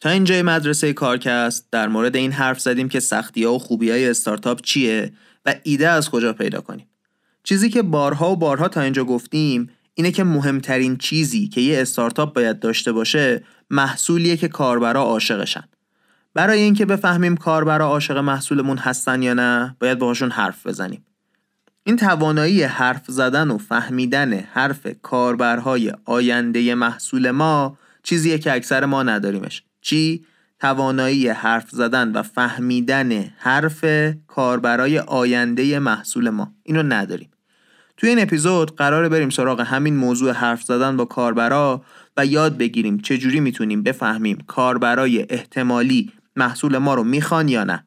تا اینجای مدرسه کارکست در مورد این حرف زدیم که سختی ها و خوبی های استارتاپ چیه و ایده از کجا پیدا کنیم. چیزی که بارها و بارها تا اینجا گفتیم اینه که مهمترین چیزی که یه استارتاپ باید داشته باشه محصولیه که کاربرا عاشقشن. برای اینکه بفهمیم کاربرا عاشق محصولمون هستن یا نه باید باهاشون حرف بزنیم. این توانایی حرف زدن و فهمیدن حرف کاربرهای آینده محصول ما چیزیه که اکثر ما نداریمش. چی؟ توانایی حرف زدن و فهمیدن حرف کاربرای آینده محصول ما. اینو نداریم. توی این اپیزود قراره بریم سراغ همین موضوع حرف زدن با کاربرا و یاد بگیریم چجوری می‌تونیم بفهمیم کاربرای احتمالی محصول ما رو می‌خوان یا نه.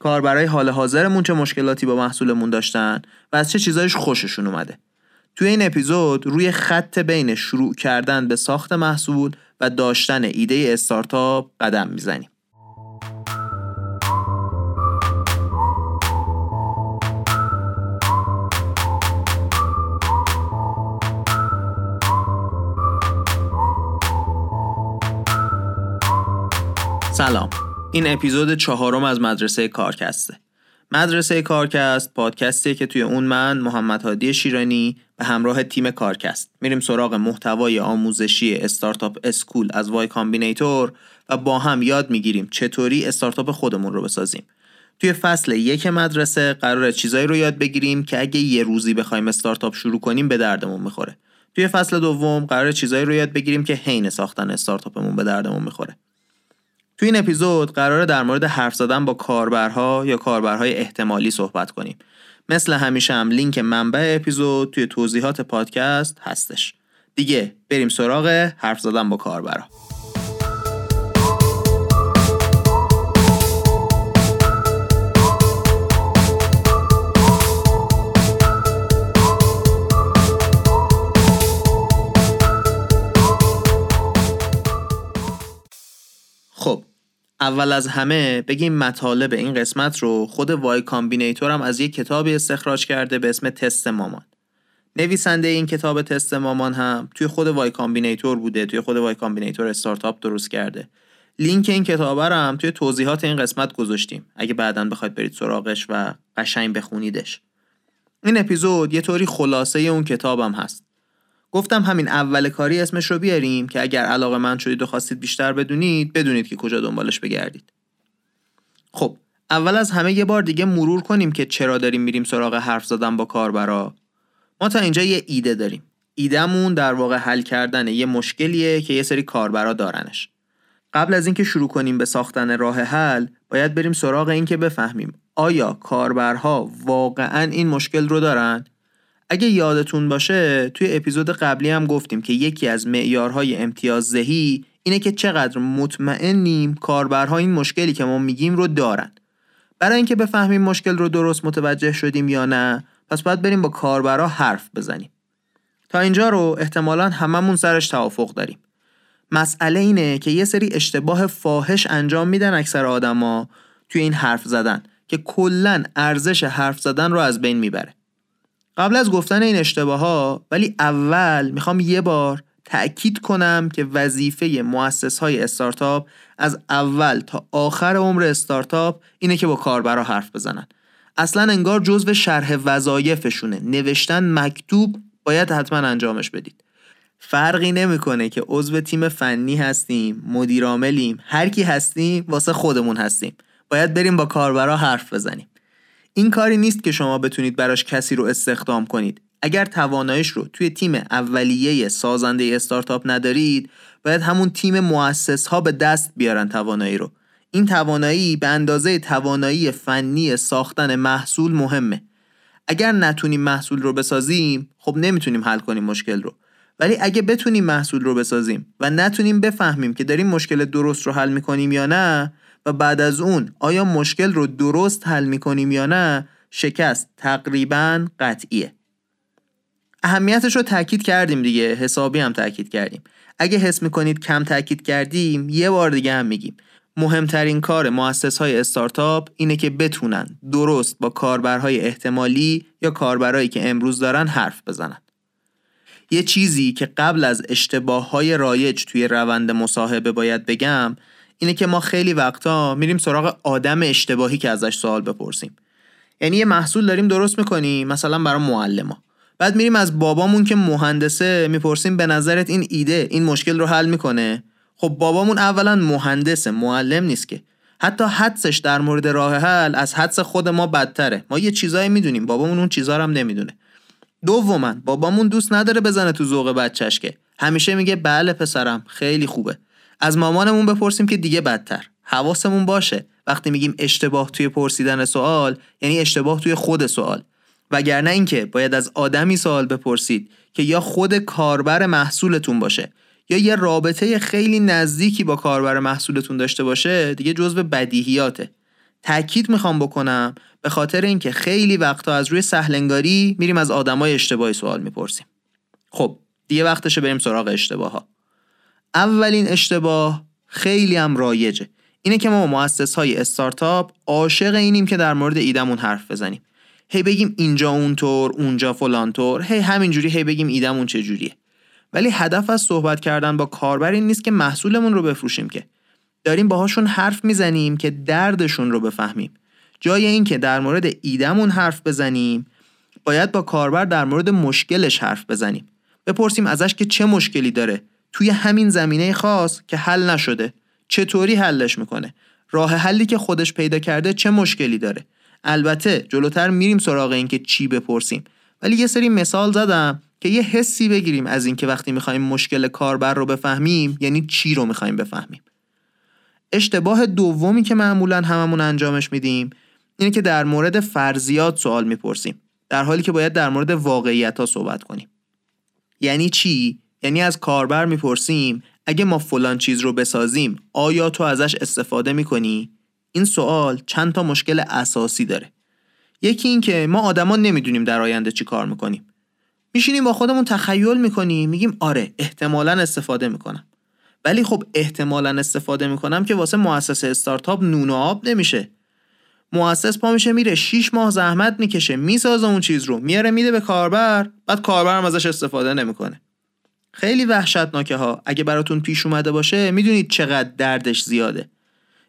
کاربرای حال حاضرمون چه مشکلاتی با محصولمون داشتن و از چه چیزایش خوششون اومده. توی این اپیزود روی خط بین شروع کردن به ساخت محصول و داشتن ایده استارتاپ قدم می‌زنیم. سلام این اپیزود چهارم از مدرسه کارکسته مدرسه کارکست پادکستیه که توی اون من محمد هادی شیرانی به همراه تیم کارکست. میریم سراغ محتوای آموزشی Startup School از Y Combinator و با هم یاد می‌گیریم چطوری استارتاپ خودمون رو بسازیم. توی فصل یک مدرسه قرار چیزایی رو یاد بگیریم که اگه یه روزی بخوایم استارتاپ شروع کنیم به دردمون می‌خوره. توی فصل دوم قرار چیزایی رو یاد بگیریم که حین ساختن استارتاپمون به دردمون می‌خوره. تو این اپیزود قراره در مورد حرف زدن با کاربرها یا کاربرهای احتمالی صحبت کنیم. مثل همیشه هم لینک منبع اپیزود توی توضیحات پادکست هستش. دیگه بریم سراغ حرف زدن با کاربرها. اول از همه بگیم مطالب این قسمت رو خود وای کامبینیتور هم از یک کتابی استخراج کرده به اسم تست مامان. نویسنده این کتاب تست مامان هم توی خود Y Combinator بوده توی خود Y Combinator استارتاپ درست کرده. لینک این کتاب رو هم توی توضیحات این قسمت گذاشتیم. اگه بعدا بخواید برید سراغش و قشنگ بخونیدش. این اپیزود یه طوری خلاصه اون کتابم هست. گفتم همین اول کاری اسمش رو بیاریم که اگر علاقه‌مند شدید و خواستید بیشتر بدونید بدونید که کجا دنبالش بگردید. خب اول از همه یه بار دیگه مرور کنیم که چرا داریم میریم سراغ حرف زدن با کاربرا. ما تا اینجا یه ایده داریم. ایدهمون در واقع حل کردن یه مشکلیه که یه سری کاربرا دارنش. قبل از اینکه شروع کنیم به ساختن راه حل باید بریم سراغ این که بفهمیم آیا کاربرها واقعا این مشکل رو دارن؟ اگه یادتون باشه توی اپیزود قبلی هم گفتیم که یکی از معیارهای امتیازدهی اینه که چقدر مطمئنیم کاربرها این مشکلی که ما میگیم رو دارن. برای اینکه بفهمیم مشکل رو درست متوجه شدیم یا نه پس باید بریم با کاربرها حرف بزنیم. تا اینجا رو احتمالا هممون سرش توافق داریم. مسئله اینه که یه سری اشتباه فاحش انجام میدن اکثر آدما توی این حرف زدن که کلا ارزش حرف زدن رو از بین می‌بره. قبل از گفتن این اشتباه ها ولی اول می‌خوام یه بار تأکید کنم که وظیفه مؤسس های استارتاپ از اول تا آخر عمر استارتاپ اینه که با کاربرا حرف بزنن. اصلا انگار جزو شرح وظایفشونه. نوشتن مکتوب باید حتما انجامش بدید. فرقی نمی‌کنه که عضو تیم فنی هستیم مدیر عاملیم هر کی هستیم واسه خودمون هستیم. باید بریم با کاربرا حرف بزنیم. این کاری نیست که شما بتونید براش کسی رو استخدام کنید. اگر توانایش رو توی تیم اولیه سازنده استارتاپ ندارید باید همون تیم مؤسس ها به دست بیارن توانایی رو. این توانایی به اندازه توانایی فنی ساختن محصول مهمه. اگر نتونیم محصول رو بسازیم خب نمی‌تونیم حل کنیم مشکل رو. ولی اگه بتونیم محصول رو بسازیم و نتونیم بفهمیم که داریم مشکل درست رو حل می‌کنیم یا نه و بعد از اون آیا مشکل رو درست حل می‌کنیم یا نه شکست تقریبا قطعیه. اهمیتش رو تاکید کردیم دیگه حسابی هم تاکید کردیم. اگه حس می‌کنید کم تاکید کردیم یه بار دیگه هم میگیم. مهمترین کار مؤسس های استارتاپ اینه که بتونن درست با کاربرهای احتمالی یا کاربرهایی که امروز دارن حرف بزنن. یه چیزی که قبل از اشتباه های رایج توی روند مصاحبه باید بگم اینه که ما خیلی وقتا میریم سراغ آدم اشتباهی که ازش سوال بپرسیم. یعنی یه محصول داریم درست می‌کنیم مثلا برای معلما. بعد میریم از بابامون که مهندسه می‌پرسیم به نظرت این ایده این مشکل رو حل می‌کنه؟ خب بابامون اولا مهندسه معلم نیست که. حتی حدسش در مورد راه حل از حدس خود ما بدتره. ما یه چیزایی می‌دونیم بابامون اون چیزا رو هم نمی‌دونه. دوما بابامون دوست نداره بزنه تو ذوق بچهش که. همیشه میگه بله پسرم خیلی خوبه. از مامانمون بپرسیم که دیگه بدتر. حواسمون باشه. وقتی میگیم اشتباه توی پرسیدن سوال یعنی اشتباه توی خود سوال. وگرنه اینکه باید از آدمی سوال بپرسید که یا خود کاربر محصولتون باشه یا یه رابطه خیلی نزدیکی با کاربر محصولتون داشته باشه دیگه جزو بدیهیاته. تاکید می‌خوام بکنم به خاطر اینکه خیلی وقتا از روی سهلنگاری میریم از آدمای اشتباهی سوال می‌پرسیم. خب دیگه وقتشه بریم سراغ اشتباه ها اولین اشتباه خیلی هم رایجه. اینه که ما مؤسس های استارتاپ عاشق اینیم که در مورد ایدمون حرف بزنیم. هی بگیم اینجا اونطور اونجا فلانطور هی همینجوری هی بگیم ایدمون چجوریه. ولی هدف از صحبت کردن با کاربر این نیست که محصولمون رو بفروشیم که. داریم باهاشون حرف می‌زنیم که دردشون رو بفهمیم. جای اینکه در مورد ایدمون حرف بزنیم باید با کاربر در مورد مشکلش حرف بزنیم. بپرسیم ازش که چه مشکلی داره. توی همین زمینه خاص که حل نشده. چطوری حلش می‌کنه؟ راه حلی که خودش پیدا کرده چه مشکلی داره؟ البته جلوتر میریم سراغ این که چی بپرسیم. ولی یه سری مثال زدم که یه حسی بگیریم از اینکه وقتی می‌خوایم مشکل کاربر رو بفهمیم یعنی چی رو می‌خوایم بفهمیم. اشتباه دومی که معمولا هممون انجامش میدیم اینه که در مورد فرضیات سوال می‌پرسیم. در حالی که باید در مورد واقعیت ها صحبت کنیم. یعنی چی؟ یعنی از کاربر می‌پرسیم اگه ما فلان چیز رو بسازیم آیا تو ازش استفاده می‌کنی؟ این سوال چند تا مشکل اساسی داره. یکی این که ما آدما نمی‌دونیم در آینده چی کار می‌کنیم. میشینیم با خودمون تخیل می‌کنیم میگیم آره احتمالا استفاده می‌کنم. ولی خب احتمالا استفاده می‌کنم که واسه مؤسسه استارتاپ نون و آب نمیشه. مؤسس پا میشه میره 6 ماه زحمت می‌کشه می‌سازه اون چیز رو میاره میده به کاربر بعد کاربر هم ازش استفاده نمی‌کنه. خیلی وحشتناکه ها اگه براتون پیش اومده باشه می‌دونید چقدر دردش زیاده.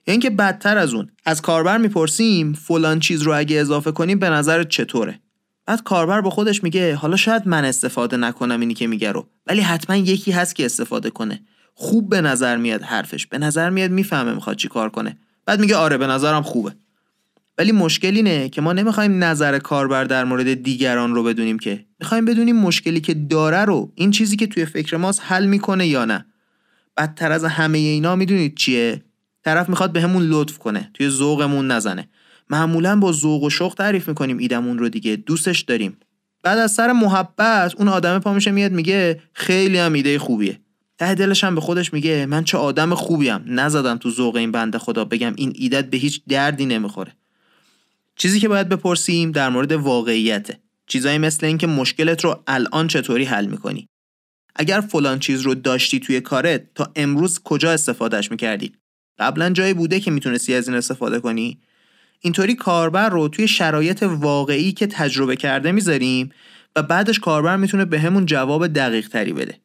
یا اینکه بدتر از اون از کاربر می‌پرسیم فلان چیز رو اگه اضافه کنیم به نظر چطوره؟ بعد کاربر با خودش میگه حالا شاید من استفاده نکنم اینی که میگه رو. ولی حتما یکی هست که استفاده کنه. خوب به نظر میاد حرفش. به نظر میاد می‌فهمه می‌خواد چی کار کنه. بعد میگه آره به نظرم خوبه. ولی مشکل اینه که ما نمی‌خوایم نظر کاربر در مورد دیگران رو بدونیم که. می‌خوایم بدونیم مشکلی که داره رو این چیزی که توی فکر ماست حل می‌کنه یا نه. بدتر از همه اینا می‌دونید چیه؟ طرف می‌خواد بهمون به لطف کنه توی ذوقمون نزنه. معمولا با ذوق و شوق تعریف می‌کنیم ایدمون رو دیگه دوستش داریم. بعد از سر محبت اون آدم پا میشه میاد میگه خیلی هم ایده خوبیه. ته دلش هم به خودش میگه من چه آدم خوبیم نزدم تو ذوق این بنده خدا بگم این ایدت به هیچ دردی نمی‌خوره. چیزی که باید بپرسیم در مورد واقعیته. چیزایی مثل اینکه مشکلت رو الان چطوری حل می‌کنی. اگر فلان چیز رو داشتی توی کارت تا امروز کجا استفادهش می‌کردی؟ قبلا جایی بوده که می‌تونستی از این استفاده کنی؟ اینطوری کاربر رو توی شرایط واقعی که تجربه کرده می‌ذاریم و بعدش کاربر می‌تونه به همون جواب دقیق تری بده.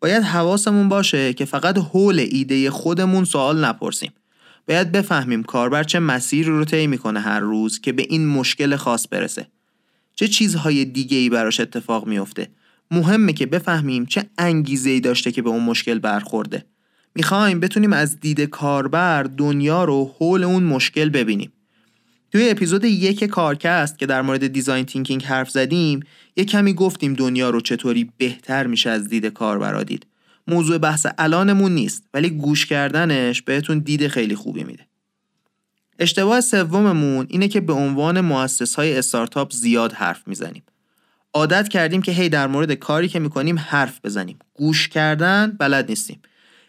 باید حواسمون باشه که فقط حول ایده خودمون سوال نپرسیم. باید بفهمیم کاربر چه مسیری رو طی می‌کنه هر روز که به این مشکل خاص برسه. چه چیزهای دیگه ای براش اتفاق میفته مهمه که بفهمیم چه انگیزه ای داشته که به اون مشکل برخورده. می‌خوایم بتونیم از دید کاربر دنیا رو حول اون مشکل ببینیم. توی اپیزود یک کارکست که در مورد design thinking حرف زدیم یه کمی گفتیم دنیا رو چطوری بهتر میشه از دید کاربر دید. موضوع بحث الانمون نیست ولی گوش کردنش بهتون دید خیلی خوبی میده. اشتباه سوممون اینه که به عنوان مؤسس های استارتاپ زیاد حرف می‌زنیم. عادت کردیم که هی در مورد کاری که می‌کنیم حرف بزنیم. گوش کردن بلد نیستیم.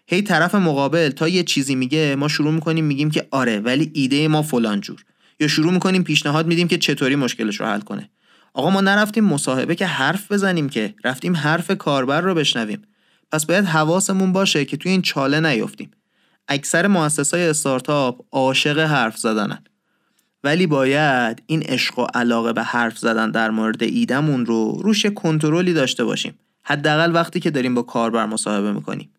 هی طرف مقابل تا یه چیزی میگه ما شروع می‌کنیم میگیم که آره ولی ایده ما فلان جور. یا شروع می‌کنیم پیشنهاد میدیم که چطوری مشکلش رو حل کنه. آقا ما نرفتیم مصاحبه که حرف بزنیم که رفتیم حرف کاربر رو بشنویم. پس باید حواسمون باشه که توی این چاله نیفتیم. اکثر مؤسسای استارتاپ عاشق حرف زدنن. ولی باید این عشق و علاقه به حرف زدن در مورد ایدمون رو روش کنترلی داشته باشیم. حداقل وقتی که داریم با کاربر مصاحبه می‌کنیم.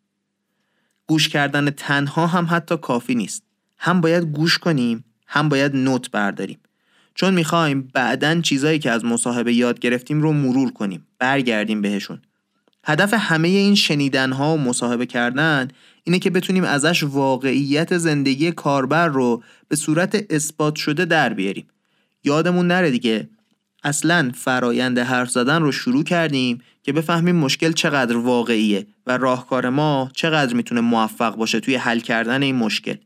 گوش کردن تنها هم حتی کافی نیست. هم باید گوش کنیم هم باید نوت برداریم. چون می‌خوایم بعدا چیزایی که از مصاحبه یاد گرفتیم رو مرور کنیم برگردیم بهشون. هدف همه این شنیدن ها و مصاحبه کردن اینه که بتونیم ازش واقعیت زندگی کاربر رو به صورت اثبات شده در بیاریم. یادمون نره دیگه اصلا فرایند حرف زدن رو شروع کردیم که بفهمیم مشکل چقدر واقعیه و راهکار ما چقدر می‌تونه موفق باشه توی حل کردن این مشکل.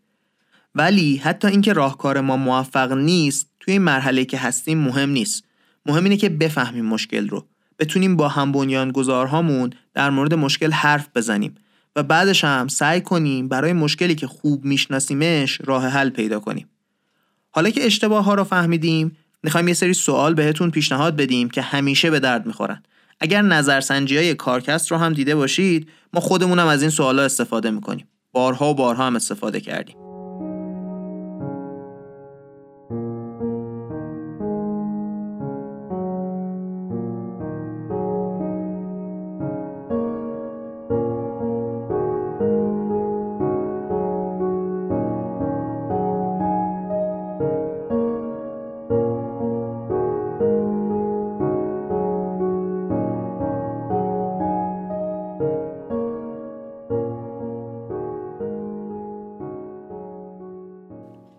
ولی حتی اینکه راهکار ما موفق نیست توی این مرحله که هستیم مهم نیست. مهم اینه که بفهمیم مشکل رو. بتونیم با هم گذارهامون در مورد مشکل حرف بزنیم و بعدش هم سعی کنیم برای مشکلی که خوب میشناسیمش راه حل پیدا کنیم. حالا که اشتباه ها رو فهمیدیم می‌خوایم یه سری سوال بهتون پیشنهاد بدیم که همیشه به درد می‌خورن. اگر نظرسنجی های کارکست رو هم دیده باشید ما خودمونم از این سوالا استفاده می‌کنیم. بارها و بارها هم استفاده کردیم.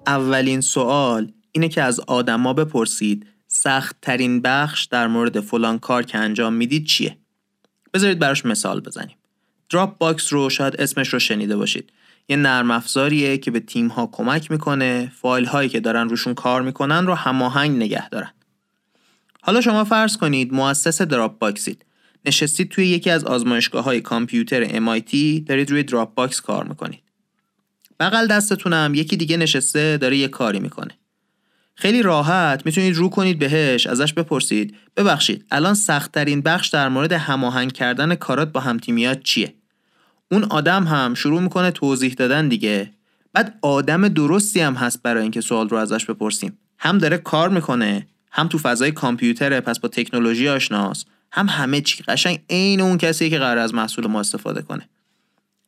اولین سوال اینه که از آدما بپرسید سخت ترین بخش در مورد فلان کار که انجام می‌دید چیه؟ بذارید براش مثال بزنیم. Dropbox رو شاید اسمش رو شنیده باشید. یه نرم افزاریه که به تیم ها کمک می‌کنه فایل هایی که دارن روشون کار می‌کنن رو هماهنگ نگه دارن. حالا شما فرض کنید مؤسس Dropbox ید. نشستید توی یکی از آزمایشگاه های کامپیوتر MIT دارید روی Dropbox کار می‌کنید. بغل دستتونم یکی دیگه نشسته داره یه کاری می‌کنه. خیلی راحت می‌تونید رو کنید بهش ازش بپرسید. ببخشید الان سختترین بخش در مورد هماهنگ کردن کارات با همتیمیات چیه؟ اون آدم هم شروع می‌کنه توضیح دادن دیگه. بعد آدم درستی هم هست برای اینکه سوال رو ازش بپرسیم. هم داره کار می‌کنه هم تو فضای کامپیوتره پس با تکنولوژی آشناست هم همه چی. قشنگ عین اون کسی که قرار از محصول ما استفاده کنه.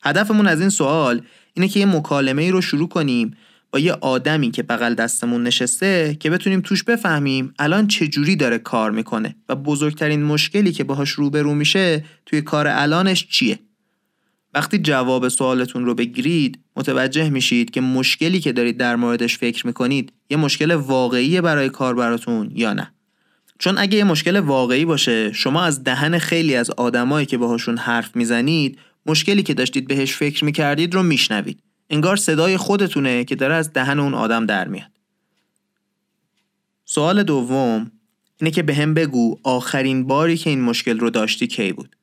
هدفمون از این سوال اینه که یه مکالمه ای رو شروع کنیم با یه آدمی که بغل دستمون نشسته که بتونیم توش بفهمیم الان چه جوری داره کار می‌کنه و بزرگترین مشکلی که باهاش روبرو میشه توی کار الانش چیه. وقتی جواب سوالتون رو بگیرید متوجه میشید که مشکلی که دارید در موردش فکر می‌کنید یه مشکل واقعی برای کار براتون یا نه. چون اگه یه مشکل واقعی باشه شما از دهن خیلی از آدمایی که باهاشون حرف می‌زنید مشکلی که داشتید بهش فکر می‌کردید رو میشنوید. انگار صدای خودتونه که داره از دهن اون آدم در میاد. سوال دوم اینه که به هم بگو آخرین باری که این مشکل رو داشتی کی بود؟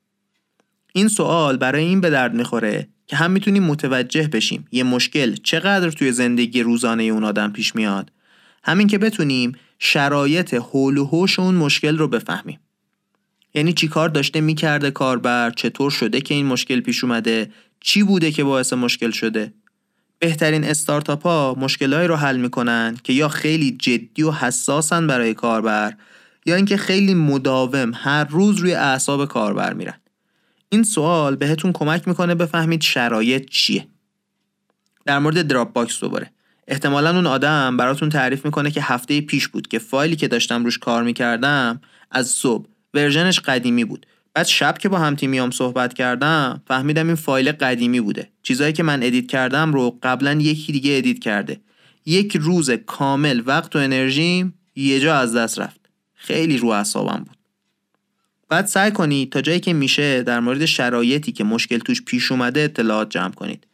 این سوال برای این به درد می‌خوره که هم می‌تونیم متوجه بشیم یه مشکل چقدر توی زندگی روزانه اون آدم پیش میاد. همین که بتونیم شرایط حول و حوش اون مشکل رو بفهمیم. یعنی چی کار داشته می‌کرده کاربر؟ چطور شده که این مشکل پیش اومده؟ چی بوده که باعث مشکل شده؟ بهترین استارتاپ ها مشکلهایی رو حل می‌کنن که یا خیلی جدی و حساسن برای کاربر یا اینکه خیلی مداوم هر روز روی اعصاب کاربر میرن. این سوال بهتون کمک می‌کنه بفهمید شرایط چیه. در مورد Dropbox دوباره. احتمالا اون آدم براتون تعریف می‌کنه که هفته پیش بود که فایلی که داشتم روش کار می‌کردم از صبح version ش قدیمی بود. بعد شب که با هم تیمیام صحبت کردم فهمیدم این فایل قدیمی بوده. چیزایی که من edit کردم رو قبلا یکی دیگه edit کرده. یک روز کامل وقت و انرژیم یه جا از دست رفت. خیلی رو اعصابم بود. بعد سعی کنید تا جایی که میشه در مورد شرایطی که مشکل توش پیش اومده اطلاعات جمع کنید.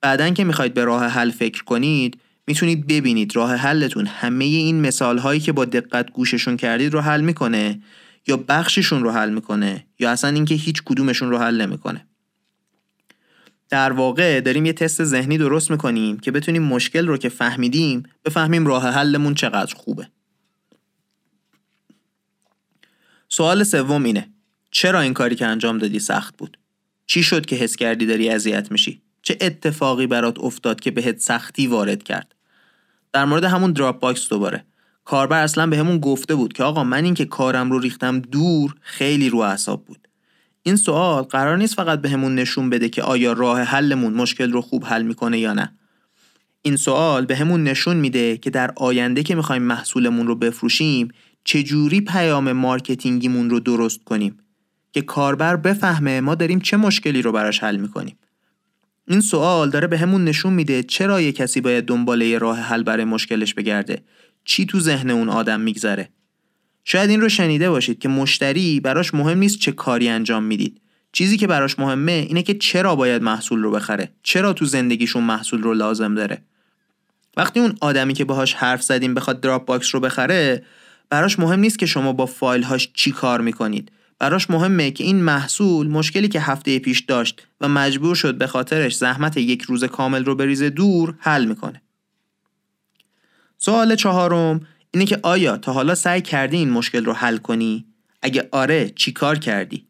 بعدا که می‌خواید به راه حل فکر کنید می‌تونید ببینید راه حلتون همه این مثال هایی که با دقت گوششون کردید رو حل می‌کنه. یا بخششون رو حل می‌کنه یا اصلا اینکه هیچ کدومشون رو حل نمی‌کنه. در واقع داریم یه تست ذهنی درست می‌کنیم که بتونیم مشکل رو که فهمیدیم بفهمیم راه حلمون چقدر خوبه. سوال سوم اینه چرا این کاری که انجام دادی سخت بود؟ چی شد که حس کردی داری اذیت میشی؟ چه اتفاقی برات افتاد که بهت سختی وارد کرد؟ در مورد همون Dropbox دوباره. کاربر اصلا بهمون گفته بود که آقا من اینکه کارم رو ریختم دور خیلی رو اعصاب بود. این سوال قرار نیست فقط بهمون نشون بده که آیا راه حلمون مشکل رو خوب حل می‌کنه یا نه. این سوال بهمون نشون میده که در آینده که می‌خوایم محصولمون رو بفروشیم چجوری پیام marketing یمون رو درست کنیم؟ که کاربر بفهمه ما داریم چه مشکلی رو براش حل می‌کنیم. این سوال داره بهمون نشون میده چرا یه کسی باید دنبال یه راه حل برای مشکلش بگرده. چی تو ذهن اون آدم میگذره؟ شاید این رو شنیده باشید که مشتری براش مهم نیست چه کاری انجام می‌دید. چیزی که براش مهمه اینه که چرا باید محصول رو بخره؟ چرا تو زندگیش اون محصول رو لازم داره؟ وقتی اون آدمی که باهاش حرف زدیم بخواد Dropbox رو بخره براش مهم نیست که شما با فایل هاش چی کار می‌کنید. براش مهمه که این محصول مشکلی که هفته پیش داشت و مجبور شد به خاطرش زحمت یک روز کامل رو بریزه دور حل می‌کنه سوال چهارم اینه که آیا تا حالا سعی کردی این مشکل رو حل کنی؟ اگه آره چی کار کردی؟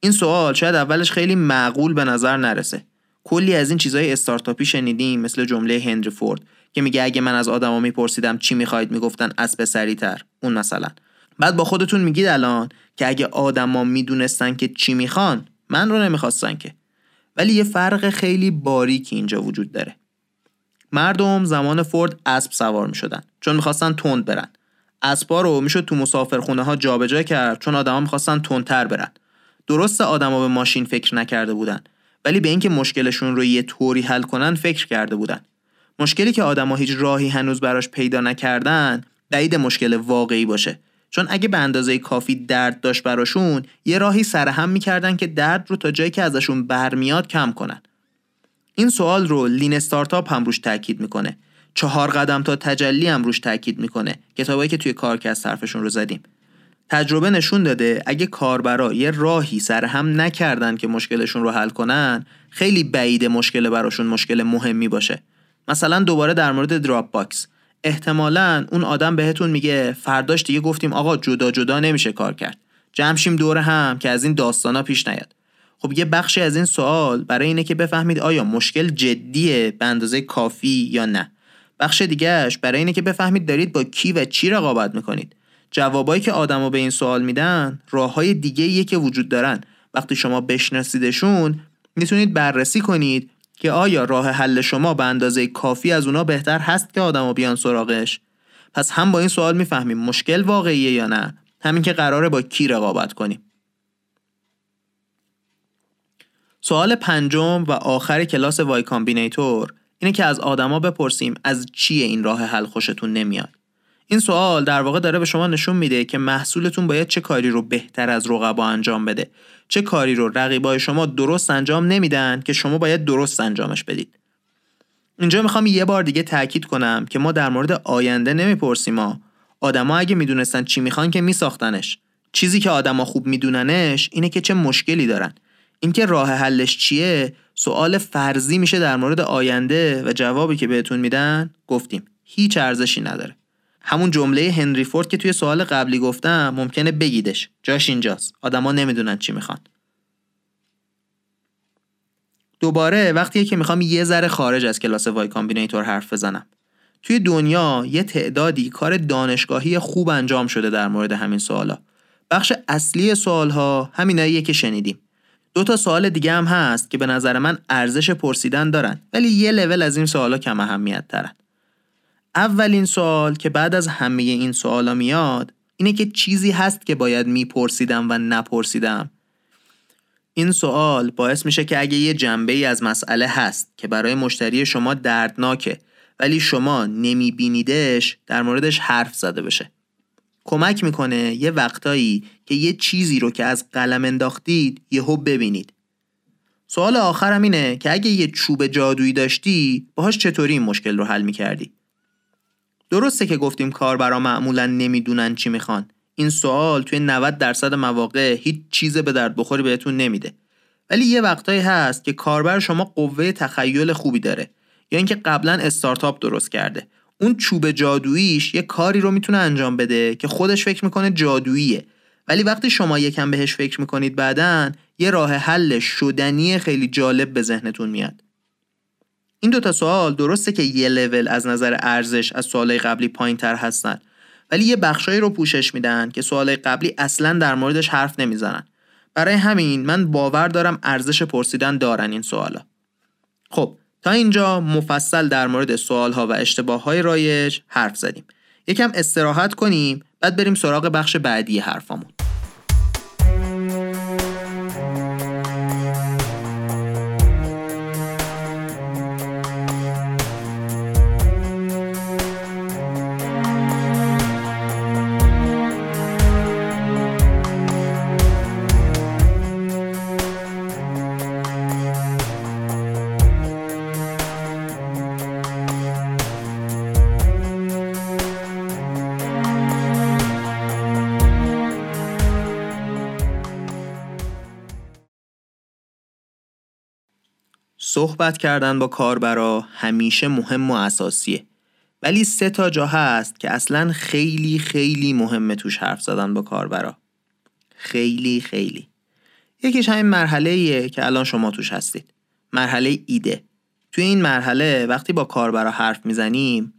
این سوال شاید اولش خیلی معقول به نظر نرسه. کلی از این چیزهای استارتاپی شنیدیم مثل جمله هنری فورد که میگه اگه من از آدما میپرسیدم چی می‌خواید می‌گفتن اسب سریعتر اون مثلا بعد با خودتون میگید الان که اگه آدما می‌دونستن که چی می‌خوان من رو نمی‌خواستن که. ولی یه فرق خیلی باریکی اینجا وجود داره. مردم زمان فورد اسب سوار می شدن چون می‌خواستن تند برن. اسبا رو می‌شد تو مسافرخونه ها جابجا کرد چون آدما می‌خواستن تندتر برن. درست آدما به ماشین فکر نکرده بودن. ولی به اینکه مشکلشون رو یه طوری حل کنن فکر کرده بودن. مشکلی که آدما هیچ راهی هنوز براش پیدا نکردن بعید مشکل واقعی باشه. چون اگه به اندازه کافی درد داشت براشون یه راهی سرهم می‌کردن که درد رو تا جایی که ازشون برمیاد کم کنن. این سوال رو Lean Startup هم روش تاکید می‌کنه. چهار قدم تا تجلی هم روش تاکید می‌کنه. کتابایی که توی کارکست حرفشون رو زدیم. تجربه نشون داده اگه کاربرا یه راهی سر هم نکردن که مشکلشون رو حل کنن خیلی بعید مشکل براشون مشکل مهمی باشه. مثلا دوباره در مورد Dropbox احتمالا اون آدم بهتون میگه فرداش دیگه گفتیم آقا جدا جدا نمیشه کار کرد. جمع شیم دور هم که از این داستانا پیش نیاد. خب یه بخشی از این سوال برای اینه که بفهمید آیا مشکل جدیه به اندازه کافی یا نه. بخش دیگهش برای اینه که بفهمید دارید با کی و چی رقابت می‌کنید. جوابایی که آدما به این سوال میدن راه های دیگه که وجود دارن. وقتی شما بشناسیدشون می‌تونید بررسی کنید که آیا راه حل شما به اندازه کافی از اونا بهتر هست که آدما بیان سراغش؟ پس هم با این سوال می‌فهمیم مشکل واقعیه یا نه. همین که قراره با کی رقابت کنیم. سوال پنجم و آخر کلاس وای کامبینیتور اینه که از آدما بپرسیم از چیه این راه حل خوشتون نمیاد؟ این سوال در واقع داره به شما نشون میده که محصولتون باید چه کاری رو بهتر از رقبا انجام بده. چه کاری رو رقیبای شما درست انجام نمیدن که شما باید درست انجامش بدید. اینجا می‌خوام یه بار دیگه تاکید کنم که ما در مورد آینده نمی‌پرسیم ما آدما اگه می‌دونستن چی می‌خوان که میساختنش. چیزی که آدما خوب میدوننش اینه که چه مشکلی دارن. اینکه راه حلش چیه سوال فرضی میشه در مورد آینده و جوابی که بهتون میدن گفتیم. هیچ ارزشی نداره. همون جمله هنری فورد که توی سوال قبلی گفتم ممکنه بگیدش. جاش اینجاست. آدما نمی‌دونن چی می‌خوان. دوباره وقتی که می‌خوام یه ذره خارج از کلاس Y Combinator حرف بزنم. توی دنیا یه تعدادی کار دانشگاهی خوب انجام شده در مورد همین سوالا. بخش اصلی سوالها همیناییه که شنیدیم. دو تا سوال دیگه هم هست که به نظر من ارزش پرسیدن دارن ولی یه لول از این سوالا کم اهمیت ترن اولین سوال که بعد از همه این سوالا میاد اینه که چیزی هست که باید میپرسیدم و نپرسیدم. این سوال باعث میشه که اگه یه جنبه ای از مسئله هست که برای مشتری شما دردناکه ولی شما نمیبینیدش در موردش حرف زده بشه. کمک می‌کنه یه وقتایی که یه چیزی رو که از قلم انداختید یهو ببینید. سوال آخرم اینه که اگه یه چوب جادویی داشتی باهاش چطوری این مشکل رو حل می‌کردی؟ درسته که گفتیم کاربرا معمولا نمی‌دونن چی می‌خوان. این سوال توی 90 درصد مواقع هیچ چیز به درد بخوری بهتون نمیده. ولی یه وقتایی هست که کاربر شما قوه تخیل خوبی داره. یا اینکه قبلا استارتاپ درست کرده. اون چوب جادوییش یه کاری رو می‌تونه انجام بده که خودش فکر می‌کنه جادوییه. ولی وقتی شما یکم بهش فکر می‌کنید بعدا یه راه حل شدنی خیلی جالب به ذهنتون میاد. این دوتا سوال درسته که یه لول از نظر ارزش از سوالای قبلی پایین تر هستن. ولی یه بخشایی رو پوشش میدن که سوالای قبلی اصلا در موردش حرف نمی‌زنن. برای همین من باور دارم ارزش پرسیدن دارن این سوالا. خب تا اینجا مفصل در مورد سوالها و اشتباه های رایج حرف زدیم. یکم استراحت کنیم بعد بریم سراغ بخش بعدی حرفامون. صحبت کردن با کاربرا همیشه مهم و اساسیه. ولی سه تا جا هست که اصلا خیلی خیلی مهمه توش حرف زدن با کاربرا. خیلی خیلی. یکیش همین مرحله که الان شما توش هستید. مرحله ایده. توی این مرحله وقتی با کاربرا حرف می‌زنیم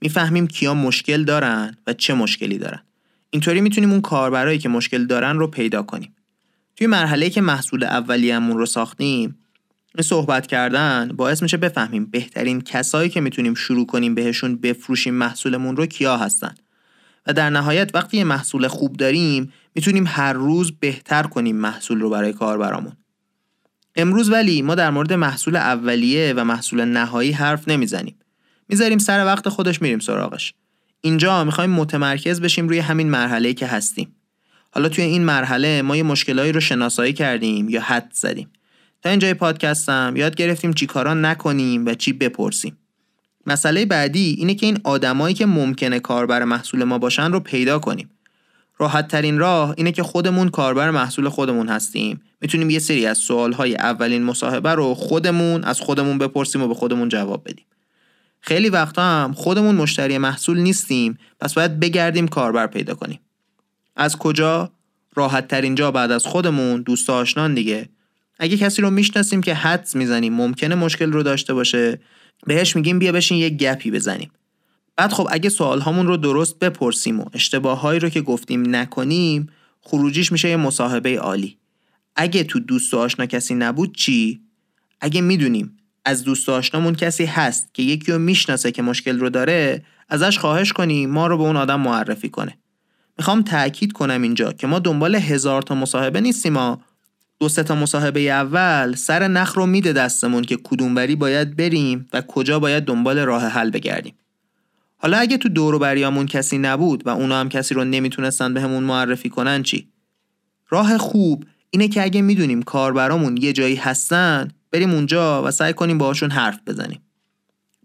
می‌فهمیم کیا مشکل دارن و چه مشکلی دارن. اینطوری می‌تونیم اون کاربرایی که مشکل دارن رو پیدا کنیم. توی مرحله که محصول اولیه‌مون رو ساختیم صحبت کردن باعث میشه بفهمیم بهترین کسایی که می‌تونیم شروع کنیم بهشون بفروشیم محصولمون رو کیا هستن. و در نهایت وقتی یه محصول خوب داریم می‌تونیم هر روز بهتر کنیم محصول رو برای کاربرامون. امروز ولی ما در مورد محصول اولیه و محصول نهایی حرف نمی‌زنیم. می‌ذاریم سر وقت خودش میریم سراغش. اینجا می‌خوایم متمرکز بشیم روی همین مرحله که هستیم. حالا توی این مرحله ما یه مشکلایی رو شناسایی کردیم یا حد زدیم. تا اینجای پادکستم یاد گرفتیم چی کارا نکنیم و چی بپرسیم. مسئله بعدی اینه که این آدمایی که ممکنه کاربر محصول ما باشن رو پیدا کنیم. راحت ترین راه اینه که خودمون کاربر محصول خودمون هستیم. می‌تونیم یه سری از سوالهای اولین مصاحبه رو خودمون از خودمون بپرسیم و به خودمون جواب بدیم. خیلی وقتا هم خودمون مشتری محصول نیستیم پس باید بگردیم کاربر پیدا کنیم. از کجا؟ راحت ترین جا بعد از خودمون دوست آشنان دیگه. اگه کسی رو می‌شناسیم که حدس می‌زنیم ممکنه مشکل رو داشته باشه بهش میگیم بیا بشین یه گپی بزنیم. بعد خب اگه سوال هامون رو درست بپرسیم و اشتباههایی رو که گفتیم نکنیم خروجیش میشه یه مصاحبه عالی. اگه تو دوست و آشنا کسی نبود چی؟ اگه می‌دونیم از دوست و آشنامون کسی هست که یکی رو می‌شناسه که مشکل رو داره ازش خواهش کنیم ما رو به اون آدم معرفی کنه. می‌خوام تاکید کنم اینجا که ما دنبال هزار تا مصاحبه نیستیم ما دو تا مصاحبه اول سر نخ رو میده دستمون که کدوم وری باید بریم و کجا باید دنبال راه حل بگردیم. حالا اگه تو دور و بریامون کسی نبود و اونا هم کسی رو نمی‌تونستن بهمون معرفی کنن چی؟ راه خوب اینه که اگه می‌دونیم کاربرامون یه جایی هستن بریم اونجا و سعی کنیم باهاشون حرف بزنیم.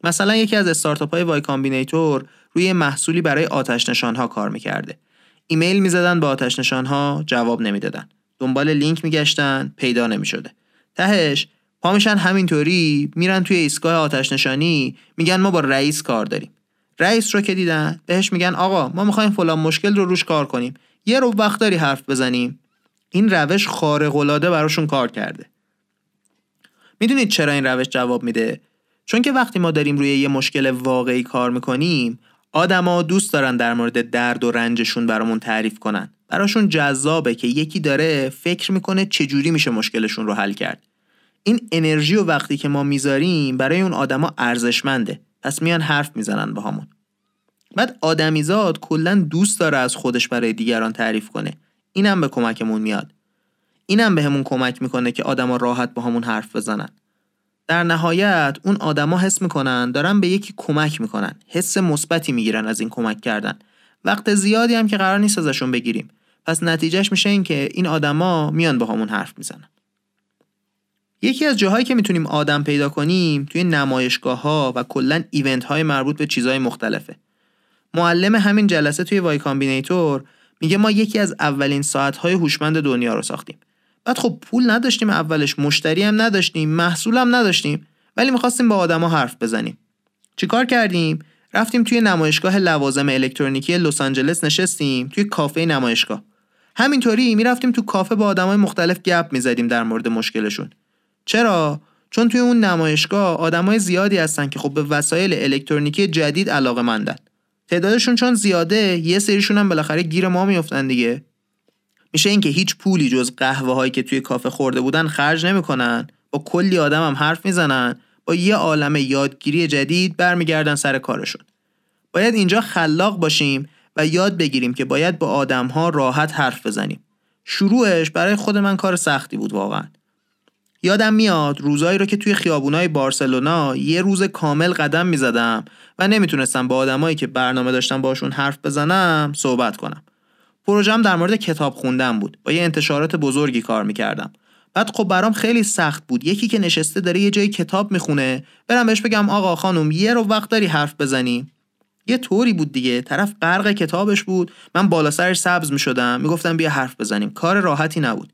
مثلا یکی از استارتاپ های Y Combinator روی محصولی برای آتش نشان ها کار می‌کرده. ایمیل می‌زدن به آتش نشان ها جواب نمی‌دادن. دنبال لینک میگشتن پیدا نمی‌شده. تهش پا میشن همینطوری میرن توی ایستگاه آتش نشانی میگن ما با رئیس کار داریم. رئیس رو که دیدن بهش میگن آقا ما می‌خوایم فلان مشکل رو روش کار کنیم. یه رو وقت داری حرف بزنیم. این روش خارق العاده براشون کار کرده. می‌دونید چرا این روش جواب میده؟ چون که وقتی ما داریم روی یه مشکل واقعی کار می‌کنیم آدما دوست دارن در مورد درد و رنجشون برامون تعریف کنن. براشون جذابه که یکی داره فکر می‌کنه چجوری میشه مشکلشون رو حل کرد. این انرژی و وقتی که ما می‌ذاریم برای اون آدما ارزشمنده. پس میان حرف می‌زنن با همون بعد آدمیزاد کلا دوست داره از خودش برای دیگران تعریف کنه. اینم به کمکمون میاد. اینم بهمون به کمک می‌کنه که آدما راحت با همون حرف بزنن. در نهایت اون آدما حس می‌کنن دارن به یکی کمک می‌کنن حس مثبتی می‌گیرن از این کمک کردن. وقت زیادی هم که قرار نیست ازشون بگیریم. پس نتیجهش میشه این که این آدما میان باهامون حرف می‌زنن. یکی از جاهایی که می‌تونیم آدم پیدا کنیم توی نمایشگاه ها و کلا event های مربوط به چیزهای مختلفه. معلم همین جلسه توی Y Combinator میگه ما یکی از اولین ساعت های هوشمند دنیا رو ساختیم. بعد خب پول نداشتیم اولش مشتری هم نداشتیم محصول هم نداشتیم ولی می‌خواستیم با آدما حرف بزنیم. چیکار کردیم؟ رفتیم توی نمایشگاه لوازم الکترونیکی لس آنجلس نشستیم توی کافه نمایشگاه. همینطوری می‌رفتیم تو کافه با آدمای مختلف گپ می‌زدیم در مورد مشکلشون. چرا؟ چون توی اون نمایشگاه آدمای زیادی هستن که خب به وسایل الکترونیکی جدید علاقه مندن تعدادشون چون زیاده یه سریشون هم بالاخره گیر ما میفتن دیگه. میشه اینکه هیچ پولی جز قهوه هایی که توی کافه خورده بودن خرج نمی‌کنن. با کلی آدم هم حرف می‌زنن. با یه عالم یادگیری جدید برمیگردن سر کارشون. باید اینجا خلاق باشیم و یاد بگیریم که باید با آدم ها راحت حرف بزنیم. شروعش برای خود من کار سختی بود واقعا. یادم میاد روزایی رو که توی خیابونای بارسلونا یه روز کامل قدم می‌زدم و نمی‌تونستم با آدمایی که برنامه داشتم باشون حرف بزنم صحبت کنم. پروژم در مورد کتاب خوندن بود. با یه انتشارات بزرگی کار می‌کردم. بعد خب برام خیلی سخت بود. یکی که نشسته داره یه جای کتاب می‌خونه. برم بهش بگم آقا خانم یه رو وقت داری حرف بزنی. یه طوری بود دیگه. طرف غرق کتابش بود. من بالا سرش سبز می‌شدم. می‌گفتم بیا حرف بزنیم. کار راحتی نبود.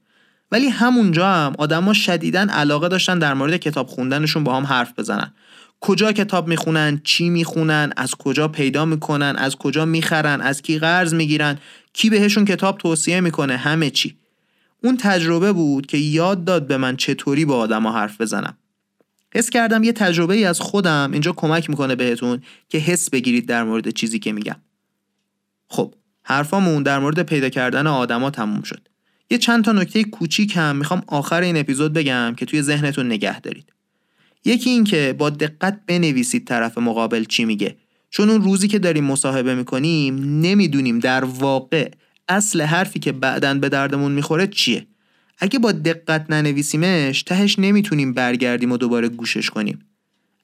ولی همونجا هم آدما شدیدن علاقه داشتن در مورد کتاب خوندنشون با هم حرف بزنن. کجا کتاب می‌خونن چی می‌خونن از کجا پیدا می‌کنن از کجا می‌خرن از کی قرض می‌گیرن کی بهشون کتاب توصیه می‌کنه همه چی. اون تجربه بود که یاد داد به من چطوری با آدما حرف بزنم. حس کردم یه تجربه ای از خودم اینجا کمک می‌کنه بهتون که حس بگیرید در مورد چیزی که میگم. خب حرفامون در مورد پیدا کردن آدما تموم شد. یه چند تا نکته کوچیک هم می‌خوام آخر این اپیزود بگم که توی ذهنتون نگه دارید. یکی این که با دقت بنویسید طرف مقابل چی میگه. چون اون روزی که داریم مصاحبه می‌کنیم نمی‌دونیم در واقع اصل حرفی که بعدا به دردمون می‌خوره چیه. اگه با دقت ننویسیمش تهش نمی‌تونیم برگردیم و دوباره گوشش کنیم.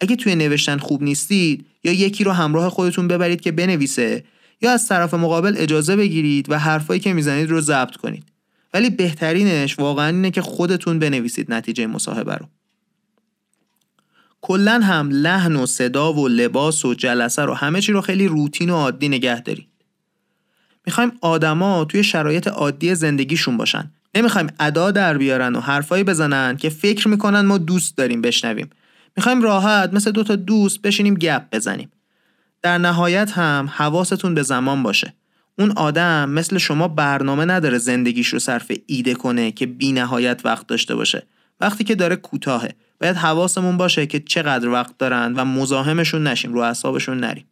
اگه توی نوشتن خوب نیستید یا یکی رو همراه خودتون ببرید که بنویسه یا از طرف مقابل اجازه بگیرید و حرفایی که می‌زنید رو ضبط کنید. ولی بهترینش واقعا اینه که خودتون بنویسید نتیجه مصاحبه رو. کلا هم لحن و صدا و لباس و جلسه رو همه چی رو خیلی روتین و عادی نگه دارید. می‌خوایم آدما توی شرایط عادی زندگیشون باشن. نمی‌خوایم ادا در بیارن و حرفایی بزنن که فکر می‌کنن ما دوست داریم بشنویم. می‌خوایم راحت مثل دوتا دوست بشینیم گپ بزنیم. در نهایت هم حواستون به زمان باشه. اون آدم مثل شما برنامه نداره زندگیش رو صرف ایده کنه که بی نهایت وقت داشته باشه. وقتی که داره کوتاهه. باید حواسمون باشه که چقدر وقت دارن و مزاحمشون نشیم رو اعصابشون نریم.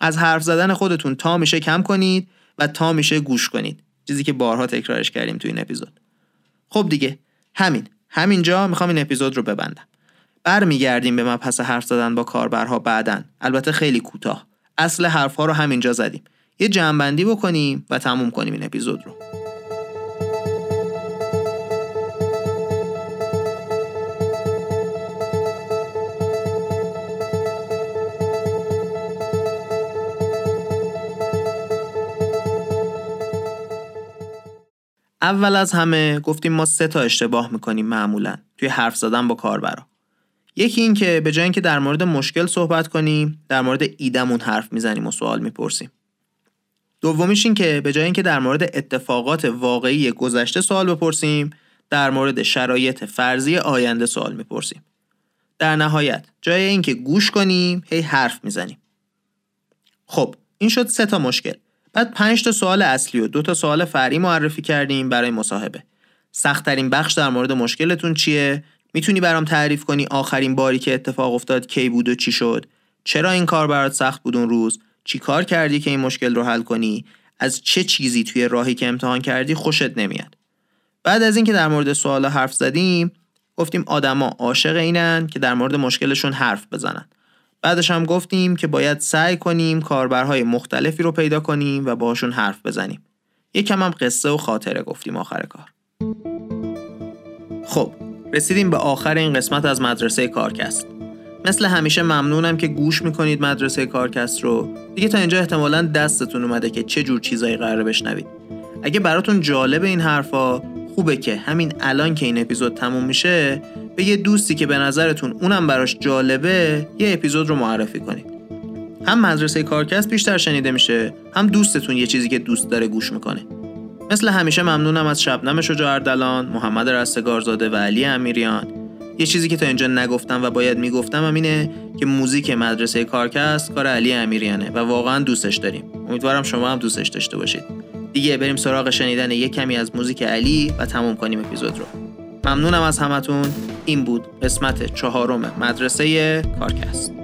از حرف زدن خودتون تا میشه کم کنید و تا میشه گوش کنید. چیزی که بارها تکرارش کردیم تو این اپیزود. خب دیگه همین. همینجا می‌خوام این اپیزود رو ببندم. برمیگردیم به مبحث حرف زدن با کاربرها بعدن البته خیلی کوتاه. اصل حرفها رو همینجا زدیم. یه جمعبندی بکنیم و تموم کنیم این اپیزود رو. اول از همه گفتیم ما سه تا اشتباه می‌کنیم معمولا توی حرف زدن با کاربرا. یکی این که به جای اینکه در مورد مشکل صحبت کنیم در مورد ایدمون حرف می‌زنیم و سوال می‌پرسیم. دومیش این که به جای اینکه در مورد اتفاقات واقعی گذشته سوال بپرسیم در مورد شرایط فرضی آینده سوال می‌پرسیم. در نهایت جای اینکه گوش کنیم هی حرف می‌زنیم. خب این شد سه تا مشکل. بعد پنج تا سوال اصلی و دو تا سوال فرعی معرفی کردیم برای مصاحبه. سختترین بخش در مورد مشکلتون چیه؟ می‌تونی برام تعریف کنی آخرین باری که اتفاق افتاد کی بود و چی شد؟ چرا این کار برات سخت بود اون روز؟ چی کار کردی که این مشکل رو حل کنی؟ از چه چیزی توی راهی که امتحان کردی خوشت نمیاد؟ بعد از اینکه در مورد سوالا حرف زدیم گفتیم آدما عاشق اینن که در مورد مشکلشون حرف بزنن. بعدش هم گفتیم که باید سعی کنیم کاربرهای مختلفی رو پیدا کنیم و باشون حرف بزنیم. یکم هم قصه و خاطره گفتیم آخر کار. خب رسیدیم به آخر این قسمت از مدرسه کارکست. مثل همیشه ممنونم که گوش می‌کنید مدرسه کارکست رو. دیگه تا اینجا احتمالا دستتون اومده که چه جور چیزایی قراره بشنوید. اگه براتون جالب این حرفا خوبه که همین الان که این اپیزود تموم میشه به یه دوستی که به نظرتون اونم براش جالبه یه اپیزود رو معرفی کنید. هم مدرسه کارکست بیشتر شنیده میشه هم دوستتون یه چیزی که دوست داره گوش می‌کنه. مثل همیشه ممنونم از شبنم شجاع اردلان، محمد رستگارزاده و علی امیریان. یه چیزی که تا اینجا نگفتم و باید می‌گفتم هم اینه که موزیک مدرسه کارکست کار علی امیریانه و واقعا دوستش داریم. امیدوارم شما هم دوستش داشته باشید. دیگه بریم سراغ شنیدن یه کمی از موزیک علی و تموم کنیم اپیزود رو. ممنونم از همتون. این بود قسمت چهارم مدرسه کارکست.